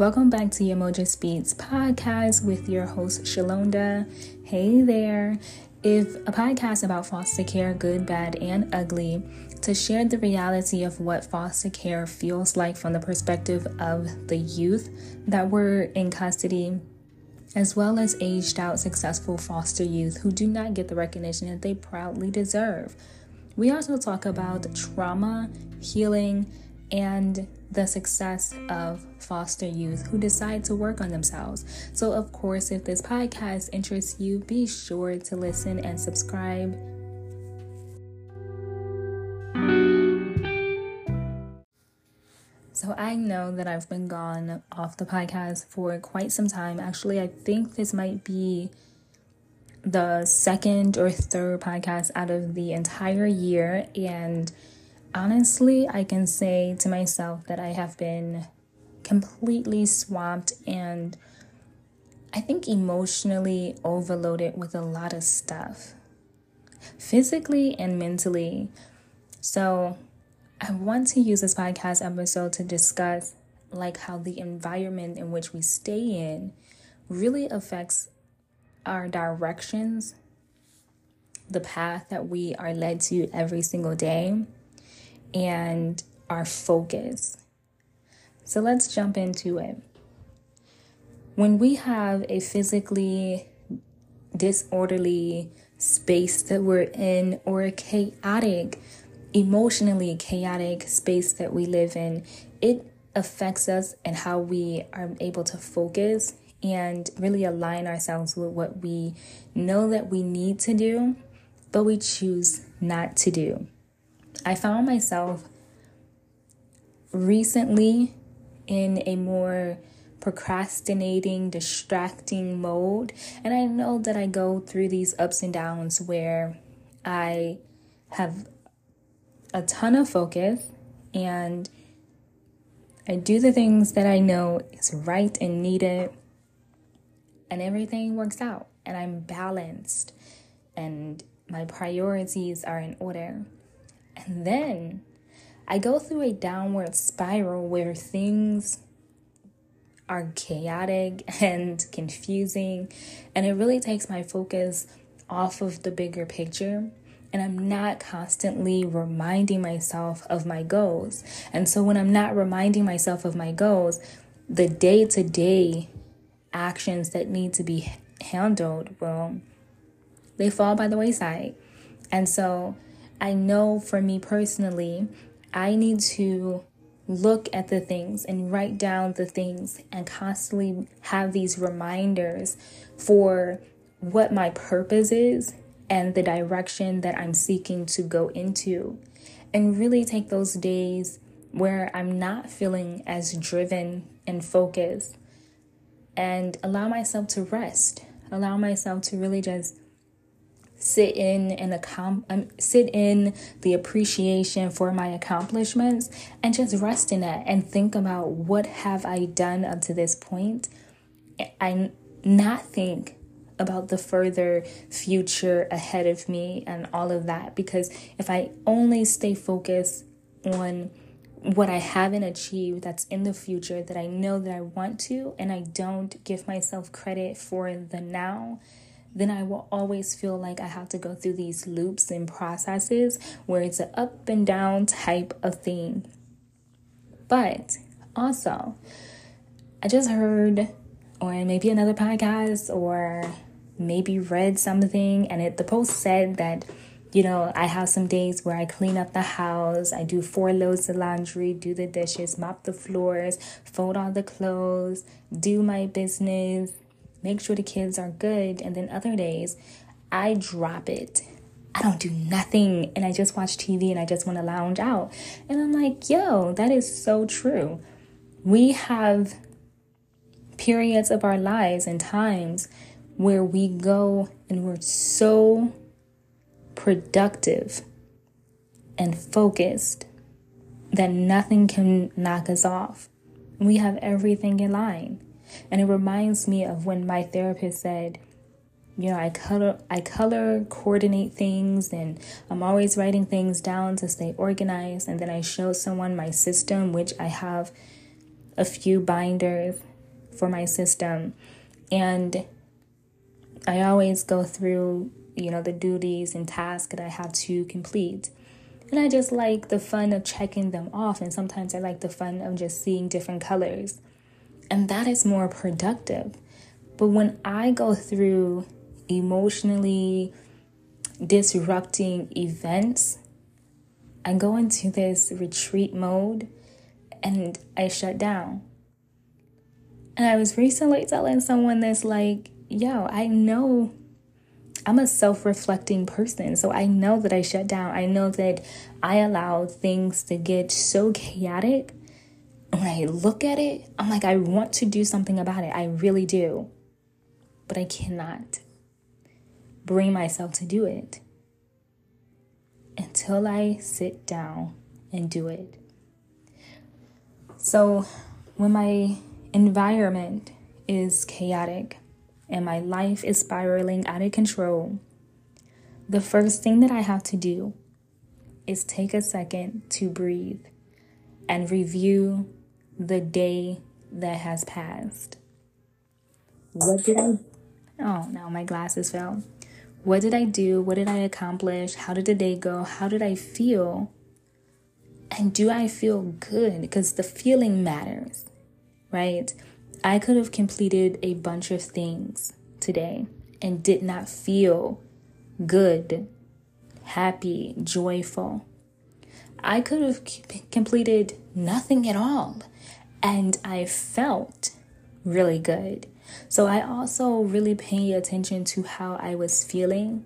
Welcome back to Emoji Beats podcast with your host Shalonda. Hey there. If a podcast about foster care, good, bad, and ugly, to share the reality of what foster care feels like from the perspective of the youth that were in custody, as well as aged out successful foster youth who do not get the recognition that they proudly deserve. We also talk about trauma, healing, and the success of foster youth who decide to work on themselves. So, of course, if this podcast interests you, be sure to listen and subscribe. So, I know that I've been gone off the podcast for quite some time. Actually, I think this might be the second or third podcast out of the entire year. And honestly, I can say to myself that I have been completely swamped and I think emotionally overloaded with a lot of stuff, physically and mentally. So, I want to use this podcast episode to discuss like how the environment in which we stay in really affects our directions, the path that we are led to every single day and our focus. So let's jump into it. When we have a physically disorderly space that we're in, or a chaotic, emotionally chaotic space that we live in, it affects us and how we are able to focus and really align ourselves with what we know that we need to do, but we choose not to do. I found myself recently in a more procrastinating, distracting mode. And I know that I go through these ups and downs where I have a ton of focus and I do the things that I know is right and needed, and everything works out, and I'm balanced, and my priorities are in order. And then I go through a downward spiral where things are chaotic and confusing, and it really takes my focus off of the bigger picture. And I'm not constantly reminding myself of my goals. And so, when I'm not reminding myself of my goals, the day to day actions that need to be handled, well, they fall by the wayside. And so, I know for me personally, I need to look at the things and write down the things and constantly have these reminders for what my purpose is and the direction that I'm seeking to go into. And really take those days where I'm not feeling as driven and focused and allow myself to rest. Allow myself to really just sit in and accom- um, sit in the appreciation for my accomplishments and just rest in it and think about what have I done up to this point. And not think about the further future ahead of me and all of that because if I only stay focused on what I haven't achieved that's in the future that I know that I want to and I don't give myself credit for the now then I will always feel like I have to go through these loops and processes where it's an up and down type of thing. But also, I just heard, or maybe another podcast, or maybe read something, and it the post said that you know, I have some days where I clean up the house, I do four loads of laundry, do the dishes, mop the floors, fold all the clothes, do my business, make sure the kids are good. And then other days, I drop it. I don't do nothing and I just watch TV and I just want to lounge out. And I'm like, yo, that is so true. We have periods of our lives and times where we go and we're so productive and focused that nothing can knock us off. We have everything in line. And it reminds me of when my therapist said, you know, I color I color coordinate things and I'm always writing things down to stay organized and then I show someone my system which I have a few binders for my system. And I always go through, you know, the duties and tasks that I have to complete. And I just like the fun of checking them off. And sometimes I like the fun of just seeing different colors. And that is more productive. But when I go through emotionally disrupting events, I go into this retreat mode and I shut down. And I was recently telling someone this, like, yo, I know I'm a self reflecting person. So I know that I shut down. I know that I allow things to get so chaotic. When I look at it, I'm like, I want to do something about it. I really do. But I cannot bring myself to do it until I sit down and do it. So when my environment is chaotic, and my life is spiraling out of control, the first thing that I have to do is take a second to breathe and review the day that has passed. What did I? Oh, no, my glasses fell. What did I do? What did I accomplish? How did the day go? How did I feel? And do I feel good? Because the feeling matters, right? I could have completed a bunch of things today and did not feel good, happy, joyful. I could have completed nothing at all and I felt really good. So I also really pay attention to how I was feeling.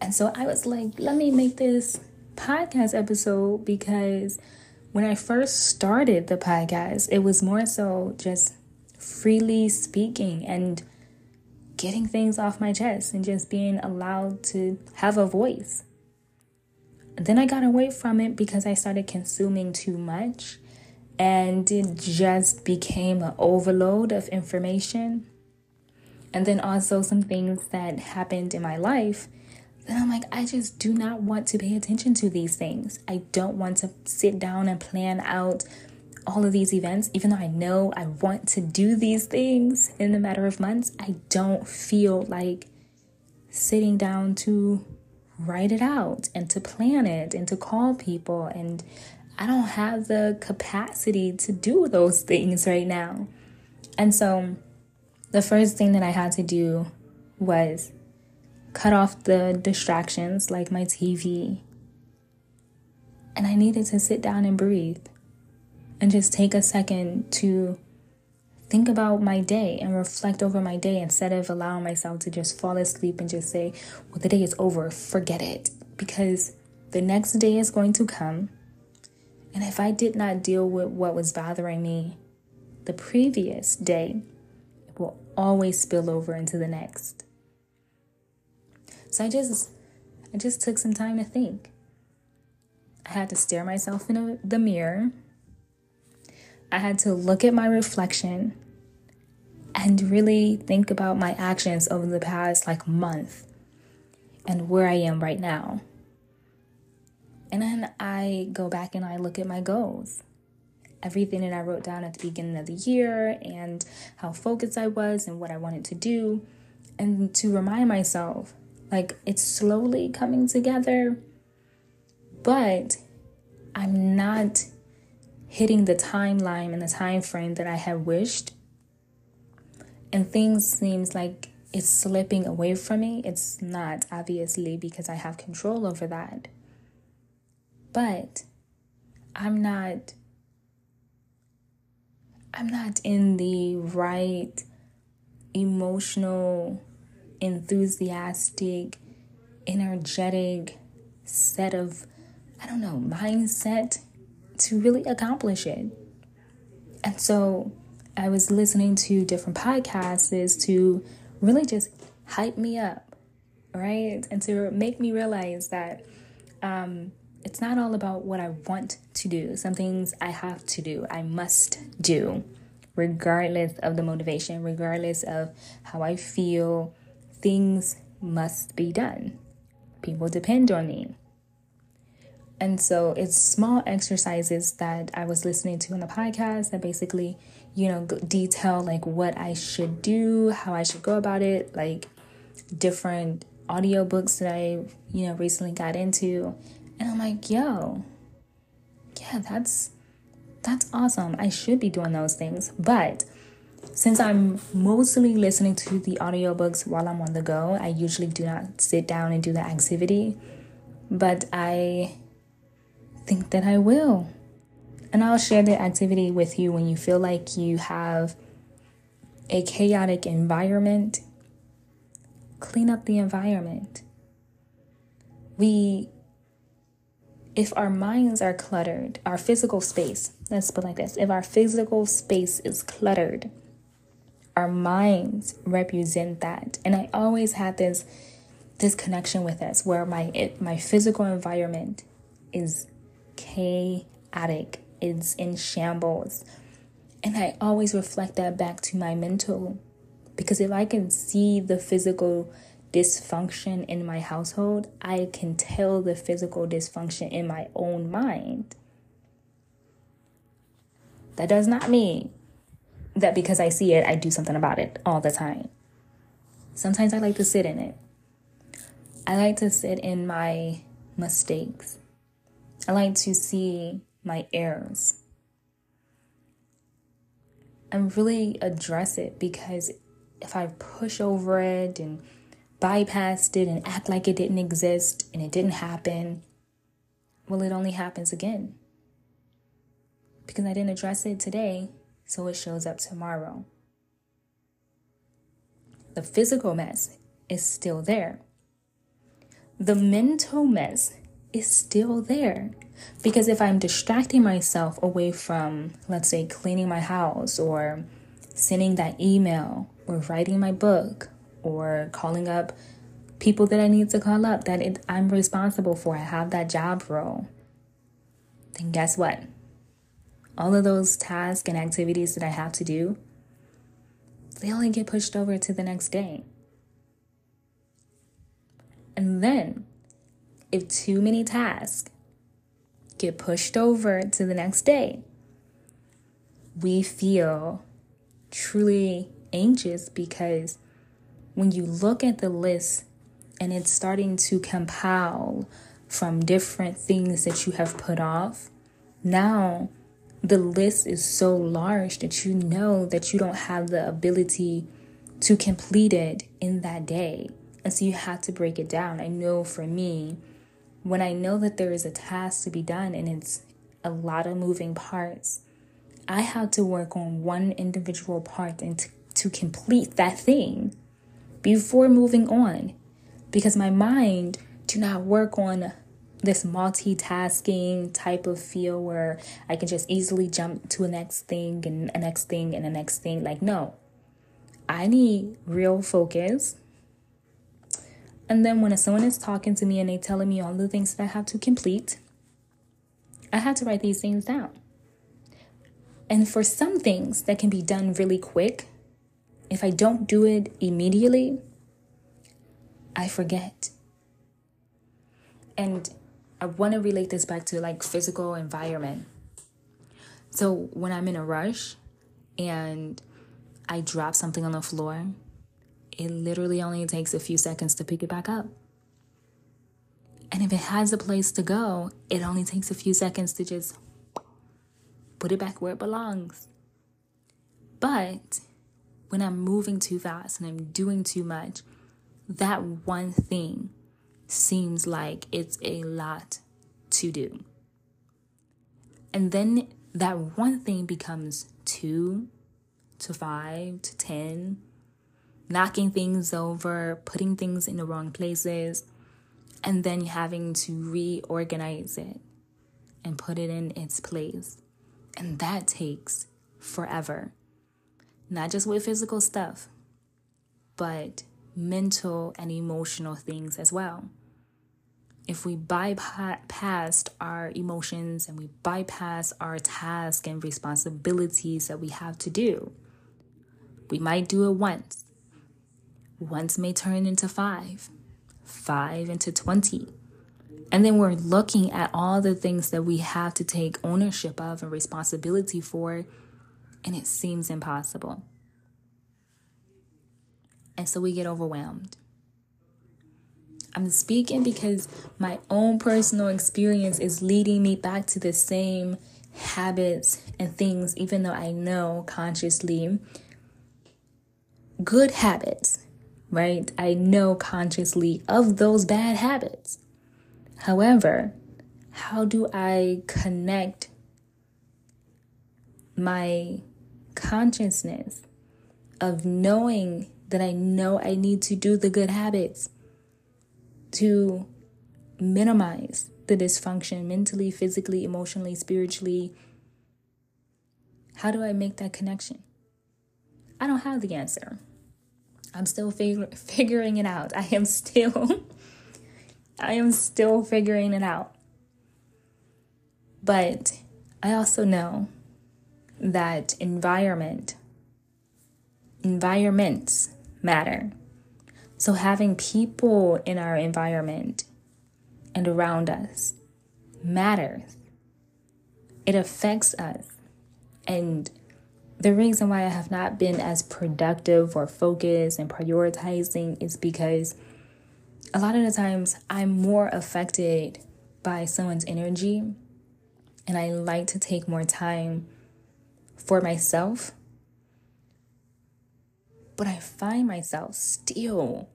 And so I was like, let me make this podcast episode because when I first started the podcast, it was more so just freely speaking and getting things off my chest and just being allowed to have a voice. Then I got away from it because I started consuming too much and it just became an overload of information. And then also some things that happened in my life then I'm like, I just do not want to pay attention to these things. I don't want to sit down and plan out all of these events, even though I know I want to do these things in a matter of months, I don't feel like sitting down to write it out and to plan it and to call people. And I don't have the capacity to do those things right now. And so the first thing that I had to do was cut off the distractions like my TV. And I needed to sit down and breathe and just take a second to think about my day and reflect over my day instead of allowing myself to just fall asleep and just say, well, the day is over, forget it. Because the next day is going to come. And if I did not deal with what was bothering me the previous day, it will always spill over into the next. So I just I just took some time to think. I had to stare myself in the mirror I had to look at my reflection and really think about my actions over the past like month and where I am right now. And then I go back and I look at my goals. Everything that I wrote down at the beginning of the year and how focused I was and what I wanted to do. And to remind myself, like, it's slowly coming together, but I'm not hitting the timeline and the time frame that I had wished. And things seems like it's slipping away from me. It's not obviously because I have control over that. But I'm not I'm not in the right emotional, enthusiastic, energetic set of I don't know, mindset to really accomplish it. And so I was listening to different podcasts to really just hype me up, right? And to make me realize that um, it's not all about what I want to do. Some things I have to do, I must do, regardless of the motivation, regardless of how I feel. Things must be done. People depend on me. And so it's small exercises that I was listening to in the podcast that basically, you know, detail like what I should do, how I should go about it, like different audiobooks that I, you know, recently got into. And I'm like, yo, yeah, that's that's awesome. I should be doing those things. But since I'm mostly listening to the audiobooks while I'm on the go, I usually do not sit down and do the activity. But I think that I will. And I'll share the activity with you when you feel like you have a chaotic environment. Clean up the environment. We, if our minds are cluttered, our physical space, let's put like this if our physical space is cluttered, our minds represent that. And I always had this this connection with us where my it, my physical environment is chaotic, it's in shambles. And I always reflect that back to my mental because if I can see the physical dysfunction in my household, I can tell the physical dysfunction in my own mind. That does not mean that because I see it, I do something about it all the time. Sometimes I like to sit in it. I like to sit in my mistakes. I like to see my errors and really address it because if I push over it and bypass it and act like it didn't exist and it didn't happen, well, it only happens again. Because I didn't address it today, so it shows up tomorrow. The physical mess is still there. The mental mess is still there. Because if I'm distracting myself away from, let's say, cleaning my house or sending that email or writing my book or calling up people that I need to call up that it, I'm responsible for, I have that job role, then guess what? all of those tasks and activities that I have to do, they only get pushed over to the next day. And then, if too many tasks get pushed over to the next day, we feel truly anxious because when you look at the list and it's starting to compile from different things that you have put off, now the list is so large that you know that you don't have the ability to complete it in that day. And so you have to break it down. I know for me, when I know that there is a task to be done and it's a lot of moving parts, I have to work on one individual part and to, to complete that thing before moving on because my mind do not work on this multitasking type of feel where I can just easily jump to a next thing and a next thing and a next thing. Like, no, I need real focus. And then when someone is talking to me and they telling me all the things that I have to complete, I have to write these things down. And for some things that can be done really quick, if I don't do it immediately, I forget. And I want to relate this back to like physical environment. So when I'm in a rush and I drop something on the floor, it literally only takes a few seconds to pick it back up. And if it has a place to go, it only takes a few seconds to just put it back where it belongs. But when I'm moving too fast and I'm doing too much, that one thing seems like it's a lot to do. And then that one thing becomes two to five to 10, knocking things over, putting things in the wrong places, and then having to reorganize it and put it in its place. And that takes forever. Not just with physical stuff, but mental and emotional things as well if we bypass our emotions and we bypass our tasks and responsibilities that we have to do, we might do it once. Once may turn into five, five into 20, And then we're looking at all the things that we have to take ownership of and responsibility for, and it seems impossible. And so we get overwhelmed. I'm speaking because my own personal experience is leading me back to the same habits and things, even though I know consciously good habits, right? I know consciously of those bad habits. However, how do I connect my consciousness of knowing that I know I need to do the good habits to minimize the dysfunction mentally, physically, emotionally, spiritually? How do I make that connection? I don't have the answer. I'm still fig- figuring it out. I am still I am still figuring it out. But I also know that environment, environments matter. So having people in our environment and around us matters. It affects us. And the reason why I have not been as productive or focused and prioritizing is because a lot of the times I'm more affected by someone's energy and I like to take more time for myself. But I find myself still,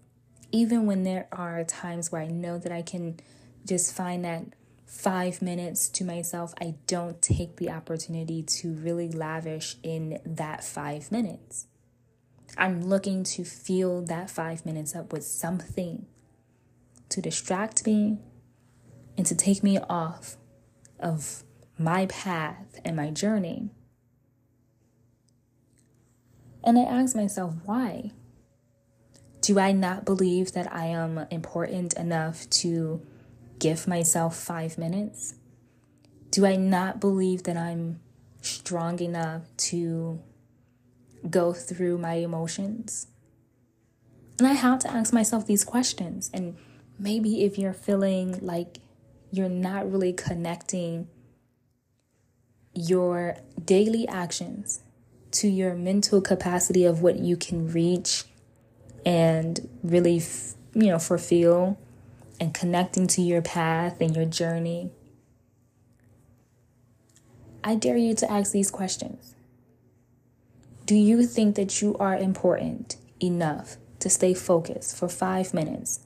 even when there are times where I know that I can just find that five minutes to myself, I don't take the opportunity to really lavish in that five minutes. I'm looking to fill that five minutes up with something to distract me and to take me off of my path and my journey. And I ask myself, why? Do I not believe that I am important enough to give myself five minutes? Do I not believe that I'm strong enough to go through my emotions? And I have to ask myself these questions. And maybe if you're feeling like you're not really connecting your daily actions to your mental capacity of what you can reach and really, you know, fulfill and connecting to your path and your journey, I dare you to ask these questions. Do you think that you are important enough to stay focused for five minutes,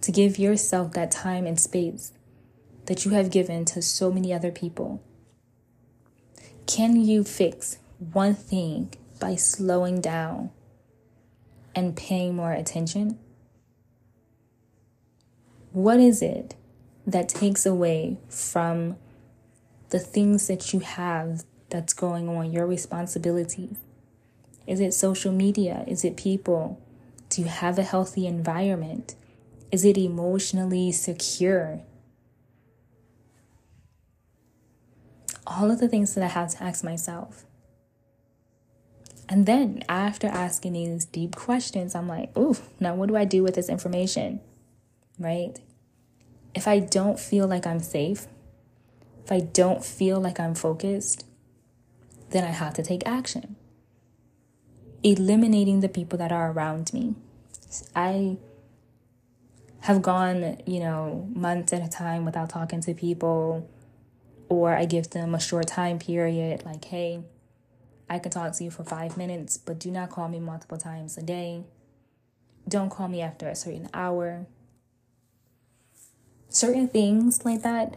to give yourself that time and space that you have given to so many other people? Can you fix one thing by slowing down and paying more attention? What is it that takes away from the things that you have that's going on, your responsibilities? Is it social media? Is it people? Do you have a healthy environment? Is it emotionally secure? All of the things that I have to ask myself. And then after asking these deep questions, I'm like, ooh, now what do I do with this information? Right? if I don't feel like I'm safe, if I don't feel like I'm focused, then I have to take action. Eliminating the people that are around me. I have gone, you know, months at a time without talking to people, or I give them a short time period, like, hey, I can talk to you for five minutes, but do not call me multiple times a day. Don't call me after a certain hour certain things like that,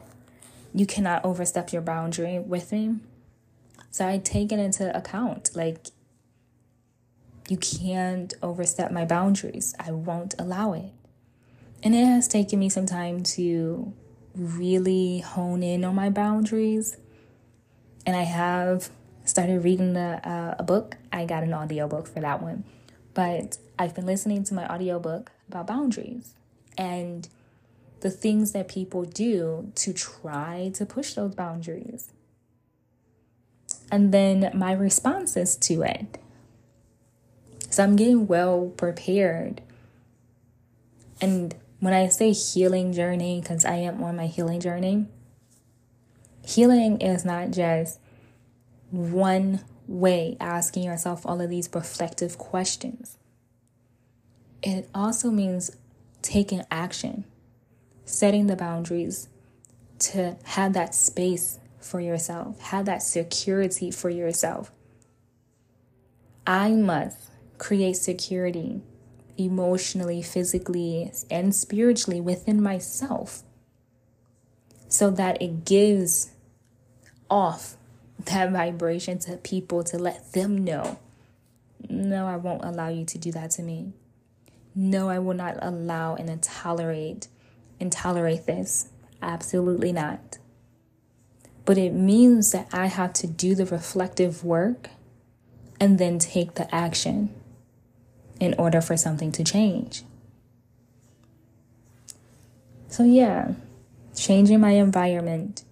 you cannot overstep your boundary with me. So I take it into account. Like, you can't overstep my boundaries. I won't allow it. And it has taken me some time to really hone in on my boundaries. And I have started reading the, uh, a book. I got an audiobook for that one. But I've been listening to my audiobook about boundaries. And the things that people do to try to push those boundaries. And then my responses to it. So I'm getting well prepared. And when I say healing journey, because I am on my healing journey, healing is not just one way asking yourself all of these reflective questions. It also means taking action, setting the boundaries to have that space for yourself, have that security for yourself. I must create security emotionally, physically, and spiritually within myself so that it gives off that vibration to people to let them know no, I won't allow you to do that to me. No, I will not allow and tolerate and tolerate this. Absolutely not. But it means that I have to do the reflective work and then take the action in order for something to change. So, yeah, changing my environment,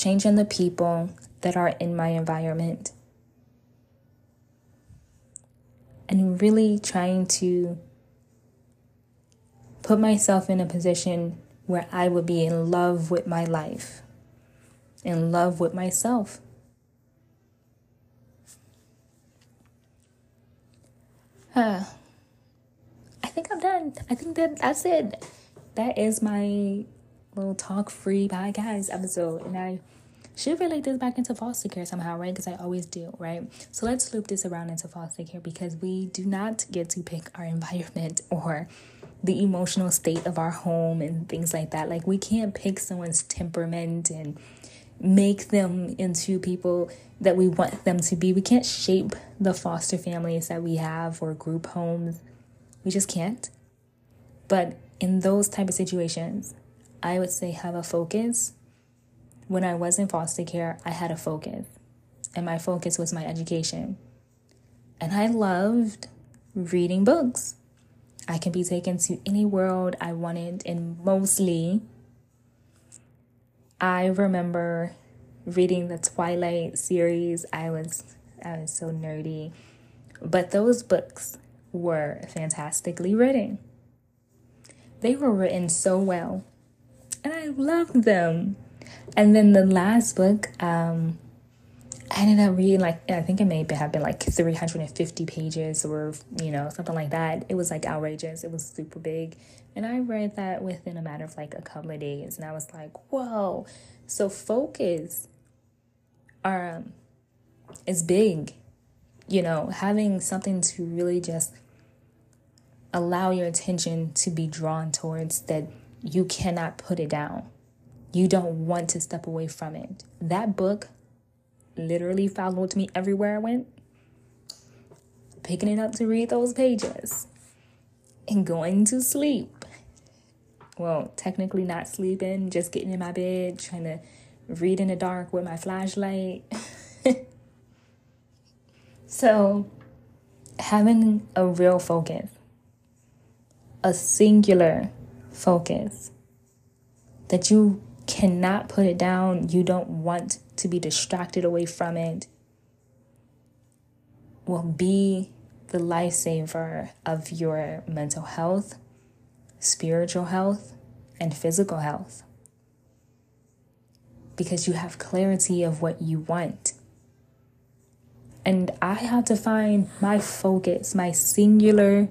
changing the people that are in my environment, and really trying to put myself in a position where I would be in love with my life, in love with myself. Uh, I think I'm done. I think that that's it. That is my little talk free podcast episode. And I should relate this back into foster care somehow, right? Because I always do, right? So let's loop this around into foster care because we do not get to pick our environment or the emotional state of our home and things like that. Like, we can't pick someone's temperament and make them into people that we want them to be. We can't shape the foster families that we have or group homes. We just can't. But in those type of situations, I would say have a focus. When I was in foster care, I had a focus. And my focus was my education. And I loved reading books. I can be taken to any world I wanted and mostly I remember reading the Twilight series. I was I was so nerdy. But those books were fantastically written. They were written so well. And I loved them. And then the last book, um, I ended up reading like I think it may have been like 350 pages or you know something like that. It was like outrageous. It was super big, and I read that within a matter of like a couple of days, and I was like, "Whoa!" So focus, um, is big. You know, having something to really just allow your attention to be drawn towards that you cannot put it down. You don't want to step away from it. That book literally followed me everywhere I went, picking it up to read those pages and going to sleep. Well, technically not sleeping, just getting in my bed, trying to read in the dark with my flashlight. so, having a real focus, a singular focus that you cannot put it down, you don't want to be distracted away from it, will be the lifesaver of your mental health, spiritual health, and physical health. Because you have clarity of what you want. And I had to find my focus, my singular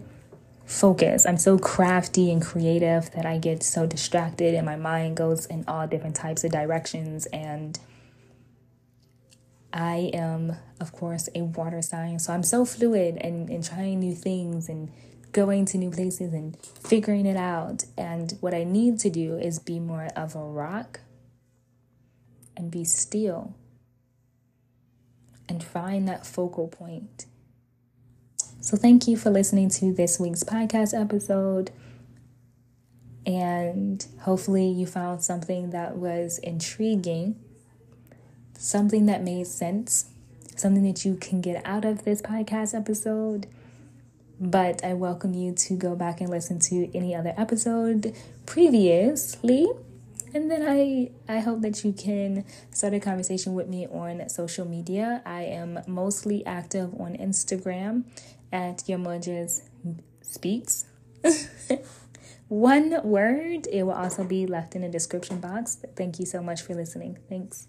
focus. I'm so crafty and creative that I get so distracted and my mind goes in all different types of directions. And I am, of course, a water sign. So I'm so fluid and, and trying new things and going to new places and figuring it out. And what I need to do is be more of a rock and be still and find that focal point so, thank you for listening to this week's podcast episode. And hopefully, you found something that was intriguing, something that made sense, something that you can get out of this podcast episode. But I welcome you to go back and listen to any other episode previously. And then I I hope that you can start a conversation with me on social media. I am mostly active on Instagram at Your Mojas Speaks. one word. It will also be left in the description box. Thank you so much for listening. Thanks.